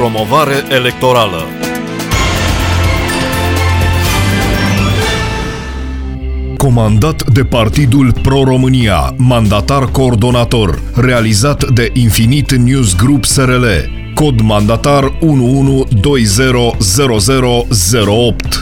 promovare electorală. Comandat de Partidul Pro-România, mandatar coordonator, realizat de Infinit News Group SRL, cod mandatar 11200008.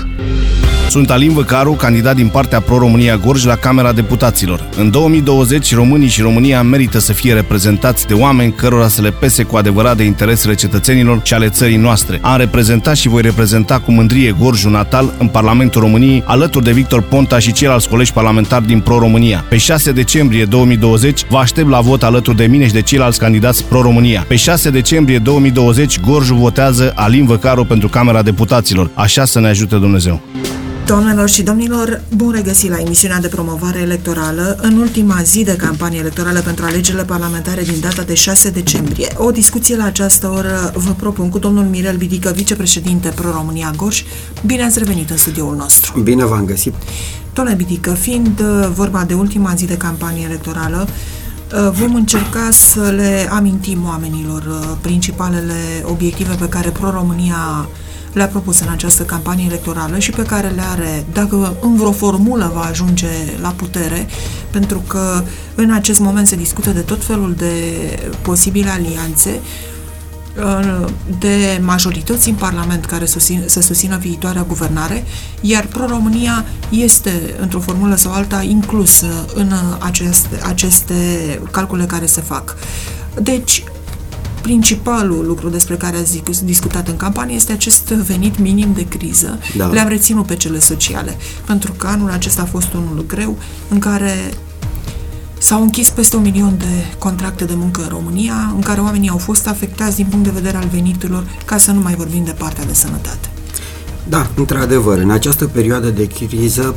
Sunt Alin Văcaru, candidat din partea Pro-România Gorj la Camera Deputaților. În 2020, românii și România merită să fie reprezentați de oameni cărora să le pese cu adevărat de interesele cetățenilor și ale țării noastre. Am reprezentat și voi reprezenta cu mândrie Gorjul natal în Parlamentul României, alături de Victor Ponta și ceilalți colegi parlamentari din Pro-România. Pe 6 decembrie 2020, vă aștept la vot alături de mine și de ceilalți candidați Pro-România. Pe 6 decembrie 2020, Gorjul votează Alin Văcaru pentru Camera Deputaților. Așa să ne ajute Dumnezeu. Doamnelor și domnilor, bun regăsit la emisiunea de promovare electorală în ultima zi de campanie electorală pentru alegerile parlamentare din data de 6 decembrie. O discuție la această oră vă propun cu domnul Mirel Bidică, vicepreședinte Pro-România Gorj. Bine ați revenit în studioul nostru. Bine v-am găsit. Domnule Bidică, fiind uh, vorba de ultima zi de campanie electorală, uh, Vom încerca să le amintim oamenilor uh, principalele obiective pe care Pro-România le-a propus în această campanie electorală și pe care le are, dacă în vreo formulă va ajunge la putere, pentru că în acest moment se discută de tot felul de posibile alianțe, de majorități în Parlament care să susțină viitoarea guvernare, iar Pro-România este, într-o formulă sau alta, inclusă în aceste, aceste calcule care se fac. Deci, principalul lucru despre care ați discutat în campanie este acest venit minim de criză. Da. Le-am reținut pe cele sociale, pentru că anul acesta a fost unul greu în care S-au închis peste un milion de contracte de muncă în România, în care oamenii au fost afectați din punct de vedere al veniturilor, ca să nu mai vorbim de partea de sănătate. Da, într-adevăr, în această perioadă de criză,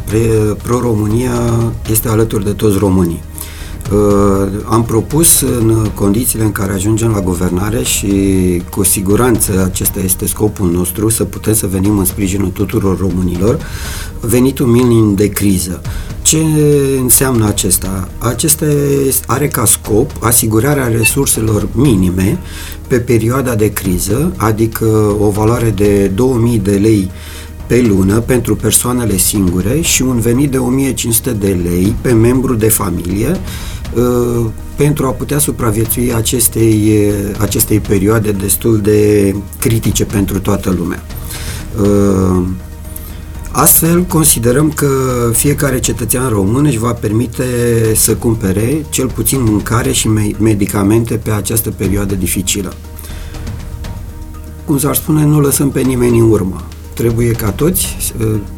Pro-România este alături de toți românii. Uh, am propus în condițiile în care ajungem la guvernare și cu siguranță acesta este scopul nostru, să putem să venim în sprijinul tuturor românilor, venitul minim de criză. Ce înseamnă acesta? Acesta are ca scop asigurarea resurselor minime pe perioada de criză, adică o valoare de 2000 de lei pe lună pentru persoanele singure și un venit de 1500 de lei pe membru de familie uh, pentru a putea supraviețui acestei, uh, acestei perioade destul de critice pentru toată lumea. Uh, astfel, considerăm că fiecare cetățean român își va permite să cumpere cel puțin mâncare și medicamente pe această perioadă dificilă. Cum s-ar spune, nu lăsăm pe nimeni în urmă trebuie ca toți,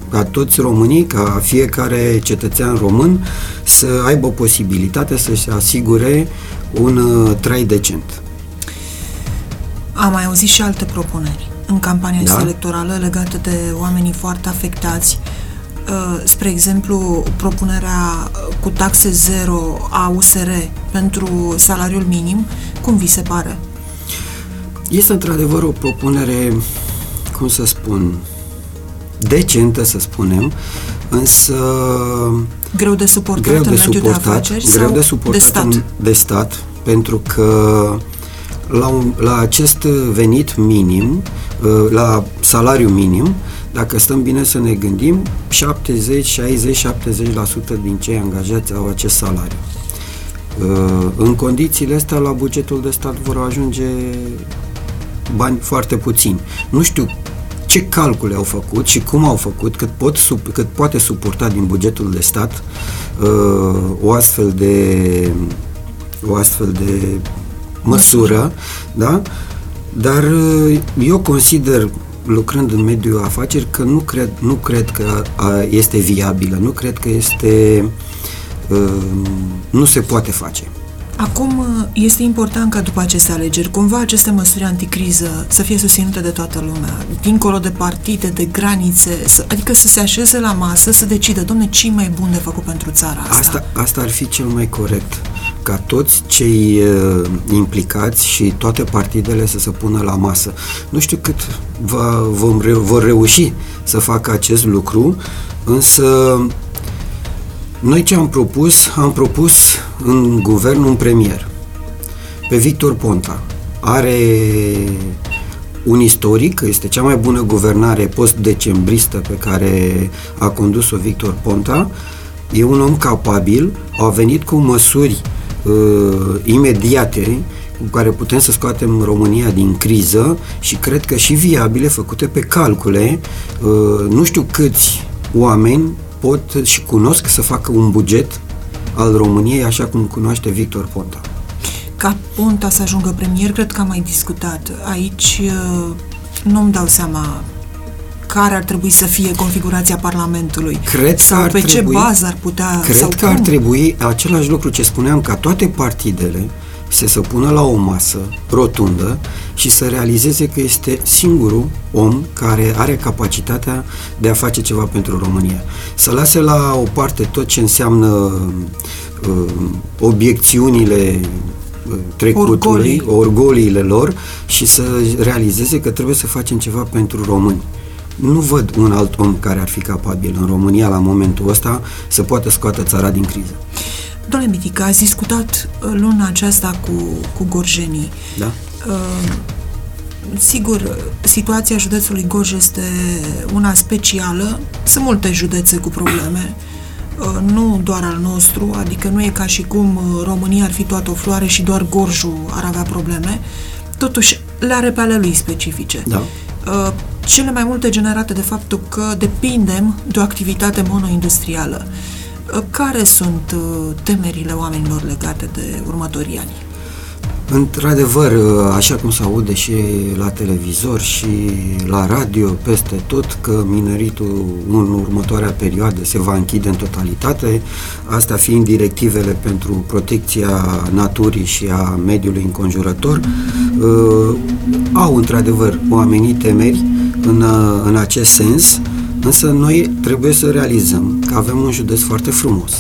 ca toți românii, ca fiecare cetățean român să aibă posibilitatea să-și asigure un uh, trai decent. Am mai auzit și alte propuneri în campania da? electorală legate de oamenii foarte afectați. Uh, spre exemplu, propunerea cu taxe zero a USR pentru salariul minim, cum vi se pare? Este într-adevăr o propunere, cum să spun, decentă, să spunem, însă greu de suportat greu de suportat, de greu de suportat de stat. În, de stat, pentru că la, un, la acest venit minim, uh, la salariu minim, dacă stăm bine să ne gândim, 70, 60, 70% din cei angajați au acest salariu. Uh, în condițiile astea, la bugetul de stat vor ajunge bani foarte puțini. Nu știu ce calcule au făcut și cum au făcut cât, pot, sub, cât poate suporta din bugetul de stat uh, o astfel de o astfel de măsură, da? Dar uh, eu consider lucrând în mediul afaceri că nu cred, nu cred că a, este viabilă, nu cred că este uh, nu se poate face. Acum uh, este important ca după aceste alegeri, cumva aceste măsuri anticriză să fie susținute de toată lumea, dincolo de partide, de granițe, să, adică să se așeze la masă, să decidă, domne, ce mai bun de făcut pentru țara asta. Asta, asta ar fi cel mai corect, ca toți cei uh, implicați și toate partidele să se pună la masă. Nu știu cât va, vom, vor reuși să facă acest lucru, însă noi ce am propus? Am propus în guvern un premier, pe Victor Ponta. Are un istoric, este cea mai bună guvernare post-decembristă pe care a condus-o Victor Ponta, e un om capabil, a venit cu măsuri uh, imediate cu care putem să scoatem România din criză și cred că și viabile, făcute pe calcule, uh, nu știu câți oameni pot și cunosc să facă un buget al României așa cum cunoaște Victor Ponta. Ca Ponta să ajungă premier, cred că am mai discutat. Aici uh, nu-mi dau seama care ar trebui să fie configurația Parlamentului? Cred sau că ar pe trebui, ce bază ar putea... Cred sau că cum? ar trebui același lucru ce spuneam, ca toate partidele să se pună la o masă rotundă și să realizeze că este singurul om care are capacitatea de a face ceva pentru România. Să lase la o parte tot ce înseamnă uh, obiecțiunile uh, trecutului, Orgolii. orgoliile lor și să realizeze că trebuie să facem ceva pentru români. Nu văd un alt om care ar fi capabil în România la momentul ăsta să poată scoate țara din criză. Domnule Mitică, ați discutat uh, luna aceasta cu, cu gorjenii. Da? Uh, sigur, situația județului Gorj este una specială. Sunt multe județe cu probleme, uh, nu doar al nostru, adică nu e ca și cum uh, România ar fi toată o floare și doar Gorjul ar avea probleme. Totuși, le are pe ale lui specifice. Da. Uh, cele mai multe generate de faptul că depindem de o activitate monoindustrială. Uh, Care sunt uh, temerile oamenilor legate de următorii ani? Într-adevăr, așa cum se aude și la televizor și la radio, peste tot, că mineritul în următoarea perioadă se va închide în totalitate, asta fiind directivele pentru protecția naturii și a mediului înconjurător, uh, au într-adevăr oamenii temeri în, uh, în acest sens, însă noi trebuie să realizăm că avem un județ foarte frumos,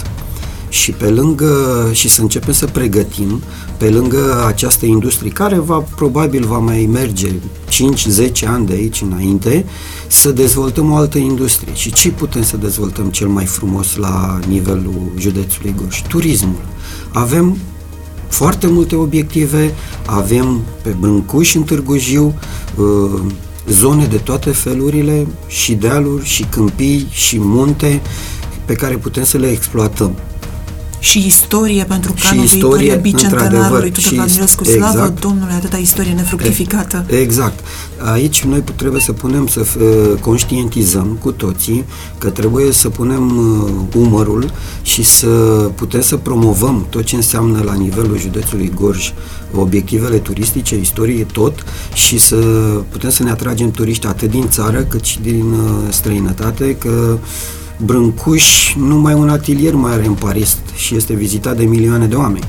și pe lângă și să începem să pregătim pe lângă această industrie care va probabil va mai merge 5-10 ani de aici înainte să dezvoltăm o altă industrie. Și ce putem să dezvoltăm cel mai frumos la nivelul județului Gorj? Turismul. Avem foarte multe obiective, avem pe Brâncuș în Târgu Jiu uh, zone de toate felurile și dealuri și câmpii și munte pe care putem să le exploatăm. Și istorie, pentru că Și anul istorie, viitor e bicentenarului într-adevăr, Tudor și Vladimirescu. ist- Slavă exact. Domnului, atâta istorie nefructificată. Exact. Aici noi trebuie să punem, să uh, conștientizăm cu toții că trebuie să punem uh, umărul și să putem să promovăm tot ce înseamnă la nivelul județului Gorj obiectivele turistice, istorie, tot și să putem să ne atragem turiști atât din țară cât și din uh, străinătate, că Brâncuș numai un atelier mai are în Paris și este vizitat de milioane de oameni.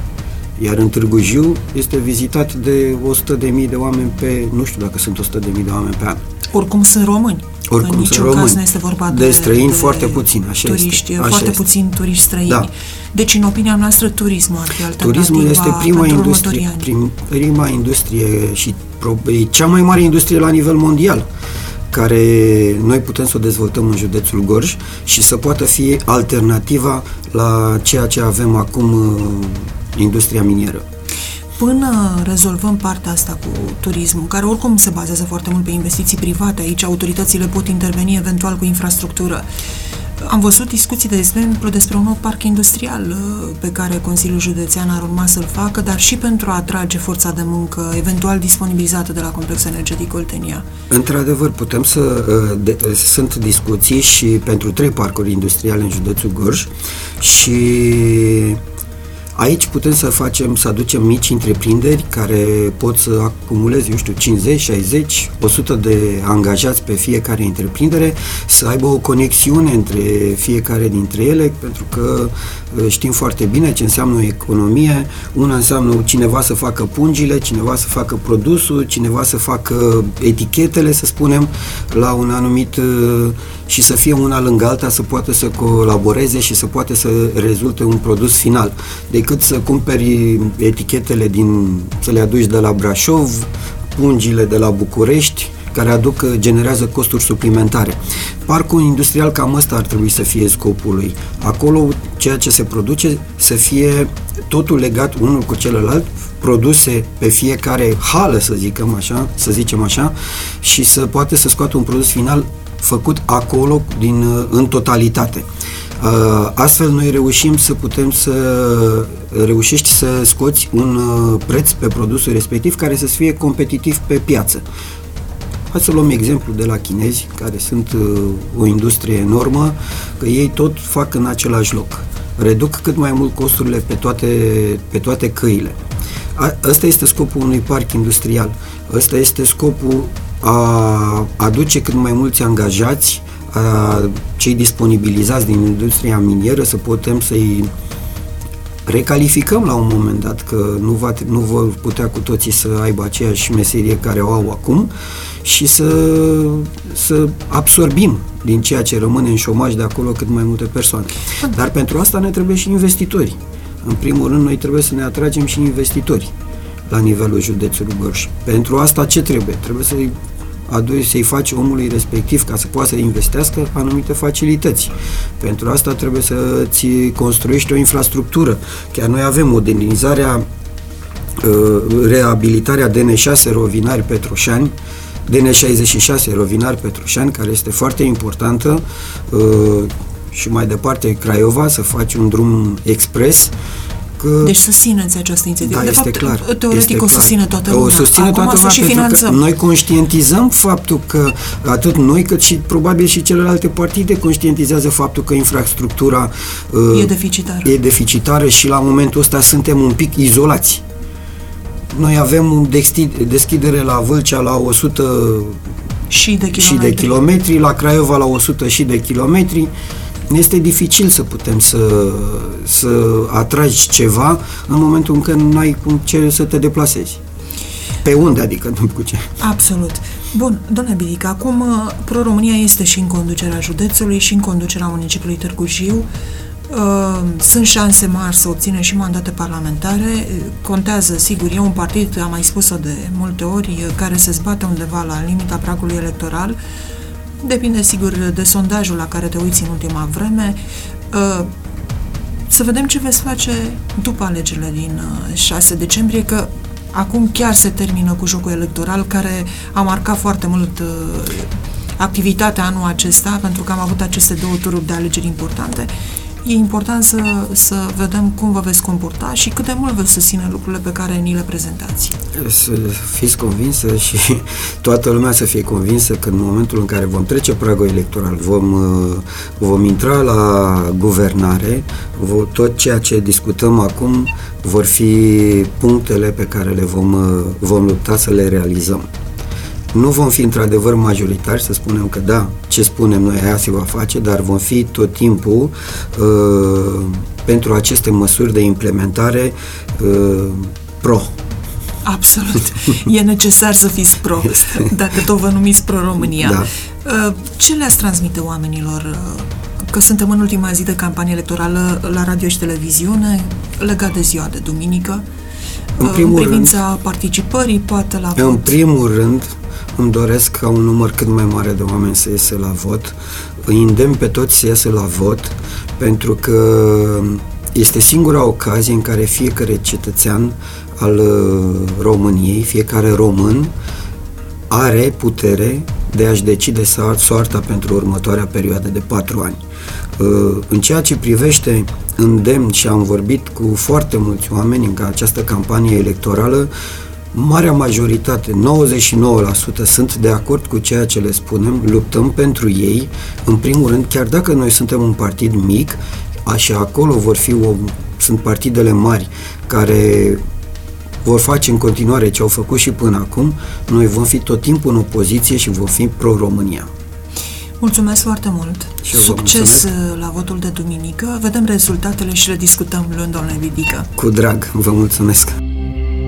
Iar în Târgu Jiu este vizitat de 100.000 de mii de oameni pe, nu știu dacă sunt 100.000 de mii de oameni pe an. Oricum sunt români. Oricum în niciun sunt români. caz nu este vorba de, De străini foarte puțini, așa turiști, este, așa foarte este. puțini turiști străini. Da. Deci, în opinia noastră, turismul ar fi alternativa Turismul este prima pentru industrie, următorii ani. prim, prima industrie și pro, e cea mai mare industrie la nivel mondial care noi putem să o dezvoltăm în județul Gorj și să poată fi alternativa la ceea ce avem acum uh, industria minieră. Până rezolvăm partea asta cu turismul, care oricum se bazează foarte mult pe investiții private, aici autoritățile pot interveni eventual cu infrastructură. Am văzut discuții, de exemplu, despre un nou parc industrial uh, pe care Consiliul Județean ar urma să-l facă, dar și pentru a atrage forța de muncă eventual disponibilizată de la Complexul Energetic Oltenia. Într-adevăr, putem să... uh, De, sunt discuții și pentru trei parcuri industriale în județul Gorj și aici putem să facem, să aducem mici întreprinderi care pot să acumuleze, eu știu, 50, 60, 100 de angajați pe fiecare întreprindere, să aibă o conexiune între fiecare dintre ele, pentru că uh, știm foarte bine ce înseamnă o economie. Una înseamnă cineva să facă pungile, cineva să facă produsul, cineva să facă etichetele, să spunem, la un anumit uh, și să fie una lângă alta, să poată să colaboreze și să poată să rezulte un produs final. Decât să cumperi etichetele din, să le aduci de la Brașov, pungile de la București, care aduc, generează costuri suplimentare. Parcul industrial cam ăsta ar trebui să fie scopul lui. Acolo ceea ce se produce să fie totul legat unul cu celălalt, produse pe fiecare hală, să zicem așa, să zicem așa, și să poate să scoată un produs final făcut acolo din, uh, în totalitate. Uh, astfel noi reușim să putem să reușești să scoți un uh, preț pe produsul respectiv care să fie competitiv pe piață. Hai să luăm exemplu de la chinezi, care sunt o industrie enormă, că ei tot fac în același loc. Reduc cât mai mult costurile pe toate, pe toate căile. A, ăsta este scopul unui parc industrial. Ăsta este scopul a aduce cât mai mulți angajați, a, cei disponibilizați din industria minieră, să putem să-i recalificăm la un moment dat, că nu, va, nu vor putea cu toții să aibă aceeași meserie care o au acum și să, să absorbim din ceea ce rămâne în șomaj de acolo cât mai multe persoane. Dar pentru asta ne trebuie și investitori. În primul rând, noi trebuie să ne atragem și investitori la nivelul județului Gorj. Pentru asta ce trebuie? Trebuie să-i aduci să-i faci omului respectiv ca să poată să investească anumite facilități. Pentru asta trebuie să-ți construiești o infrastructură. Chiar noi avem modernizarea, uh, reabilitarea DN6 Rovinari Petroșani, DN66 Rovinari Petroșani, care este foarte importantă uh, și mai departe Craiova, să faci un drum expres că... Deci susțineți această inițiativă. Da, de este fapt, clar. Teoretic este o susține toată lumea. O susține Acum toată lumea și pentru finanțăm. că noi conștientizăm faptul că atât noi cât și probabil și celelalte partide conștientizează faptul că infrastructura uh, e deficitară. E deficitară și la momentul ăsta suntem un pic izolați. Noi avem deschidere la Vâlcea la 100 și de kilometri, și de kilometri la Craiova la 100 și de kilometri este dificil să putem să, să atragi ceva în momentul în care nu ai cum ce să te deplasezi. Pe unde, adică, nu cu ce? Absolut. Bun, domnule Bilic, acum uh, Pro-România este și în conducerea județului și în conducerea municipiului Târgu Jiu. Uh, sunt șanse mari să obțină și mandate parlamentare. Contează, sigur, e un partid, am mai spus-o de multe ori, care se zbate undeva la limita pragului electoral. Depinde, sigur, de sondajul la care te uiți în ultima vreme. Uh, să vedem ce veți face după alegerile din 6 decembrie, că acum chiar se termină cu jocul electoral care a marcat foarte mult activitatea anul acesta, pentru că am avut aceste două tururi de alegeri importante e important să, să vedem cum vă veți comporta și cât de mult veți susține lucrurile pe care ni le prezentați. Să fiți convinsă și toată lumea să fie convinsă că în momentul în care vom trece pragul electoral, vom, uh, vom intra la guvernare, tot ceea ce discutăm acum vor fi punctele pe care le vom, uh, vom lupta să le realizăm nu vom fi într-adevăr majoritari să spunem că da, ce spunem noi aia se va face, dar vom fi tot timpul uh, pentru aceste măsuri de implementare uh, pro. Absolut. E necesar să fiți pro, este. dacă tot vă numiți pro-România. Da. Uh, ce le-ați transmite oamenilor uh, că suntem în ultima zi de campanie electorală la radio și televiziune, legat de ziua de duminică, în, primul în privința rând, participării, poate la În vot. primul rând, îmi doresc ca un număr cât mai mare de oameni să iese la vot. Îi îndemn pe toți să iese la vot, pentru că este singura ocazie în care fiecare cetățean al uh, României, fiecare român, are putere de a-și decide soarta pentru următoarea perioadă de patru ani. Uh, în ceea ce privește îndemn și am vorbit cu foarte mulți oameni în această campanie electorală, marea majoritate, 99% sunt de acord cu ceea ce le spunem, luptăm pentru ei, în primul rând, chiar dacă noi suntem un partid mic, așa acolo vor fi o, sunt partidele mari care vor face în continuare ce au făcut și până acum, noi vom fi tot timpul în opoziție și vom fi pro-România. Mulțumesc foarte mult! Și Succes uh, la votul de duminică! Vedem rezultatele și le discutăm luni, domnule Vidică. Cu drag, vă mulțumesc!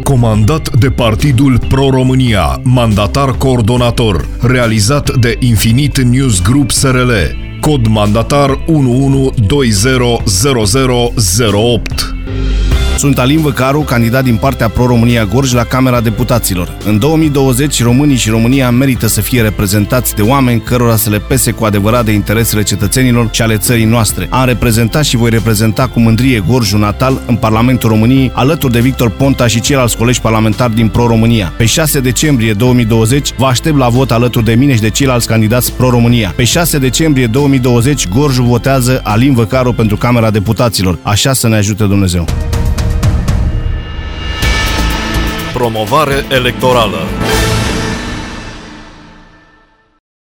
Comandat de Partidul Pro-România, mandatar coordonator, realizat de Infinit News Group SRL, cod mandatar 11200008. Sunt Alin Văcaru, candidat din partea Pro-România Gorj la Camera Deputaților. În 2020, românii și România merită să fie reprezentați de oameni cărora să le pese cu adevărat de interesele cetățenilor și ale țării noastre. Am reprezentat și voi reprezenta cu mândrie Gorjul natal în Parlamentul României, alături de Victor Ponta și ceilalți colegi parlamentari din Pro-România. Pe 6 decembrie 2020, vă aștept la vot alături de mine și de ceilalți candidați Pro-România. Pe 6 decembrie 2020, Gorjul votează Alin Văcaru pentru Camera Deputaților. Așa să ne ajute Dumnezeu. Promovare electorală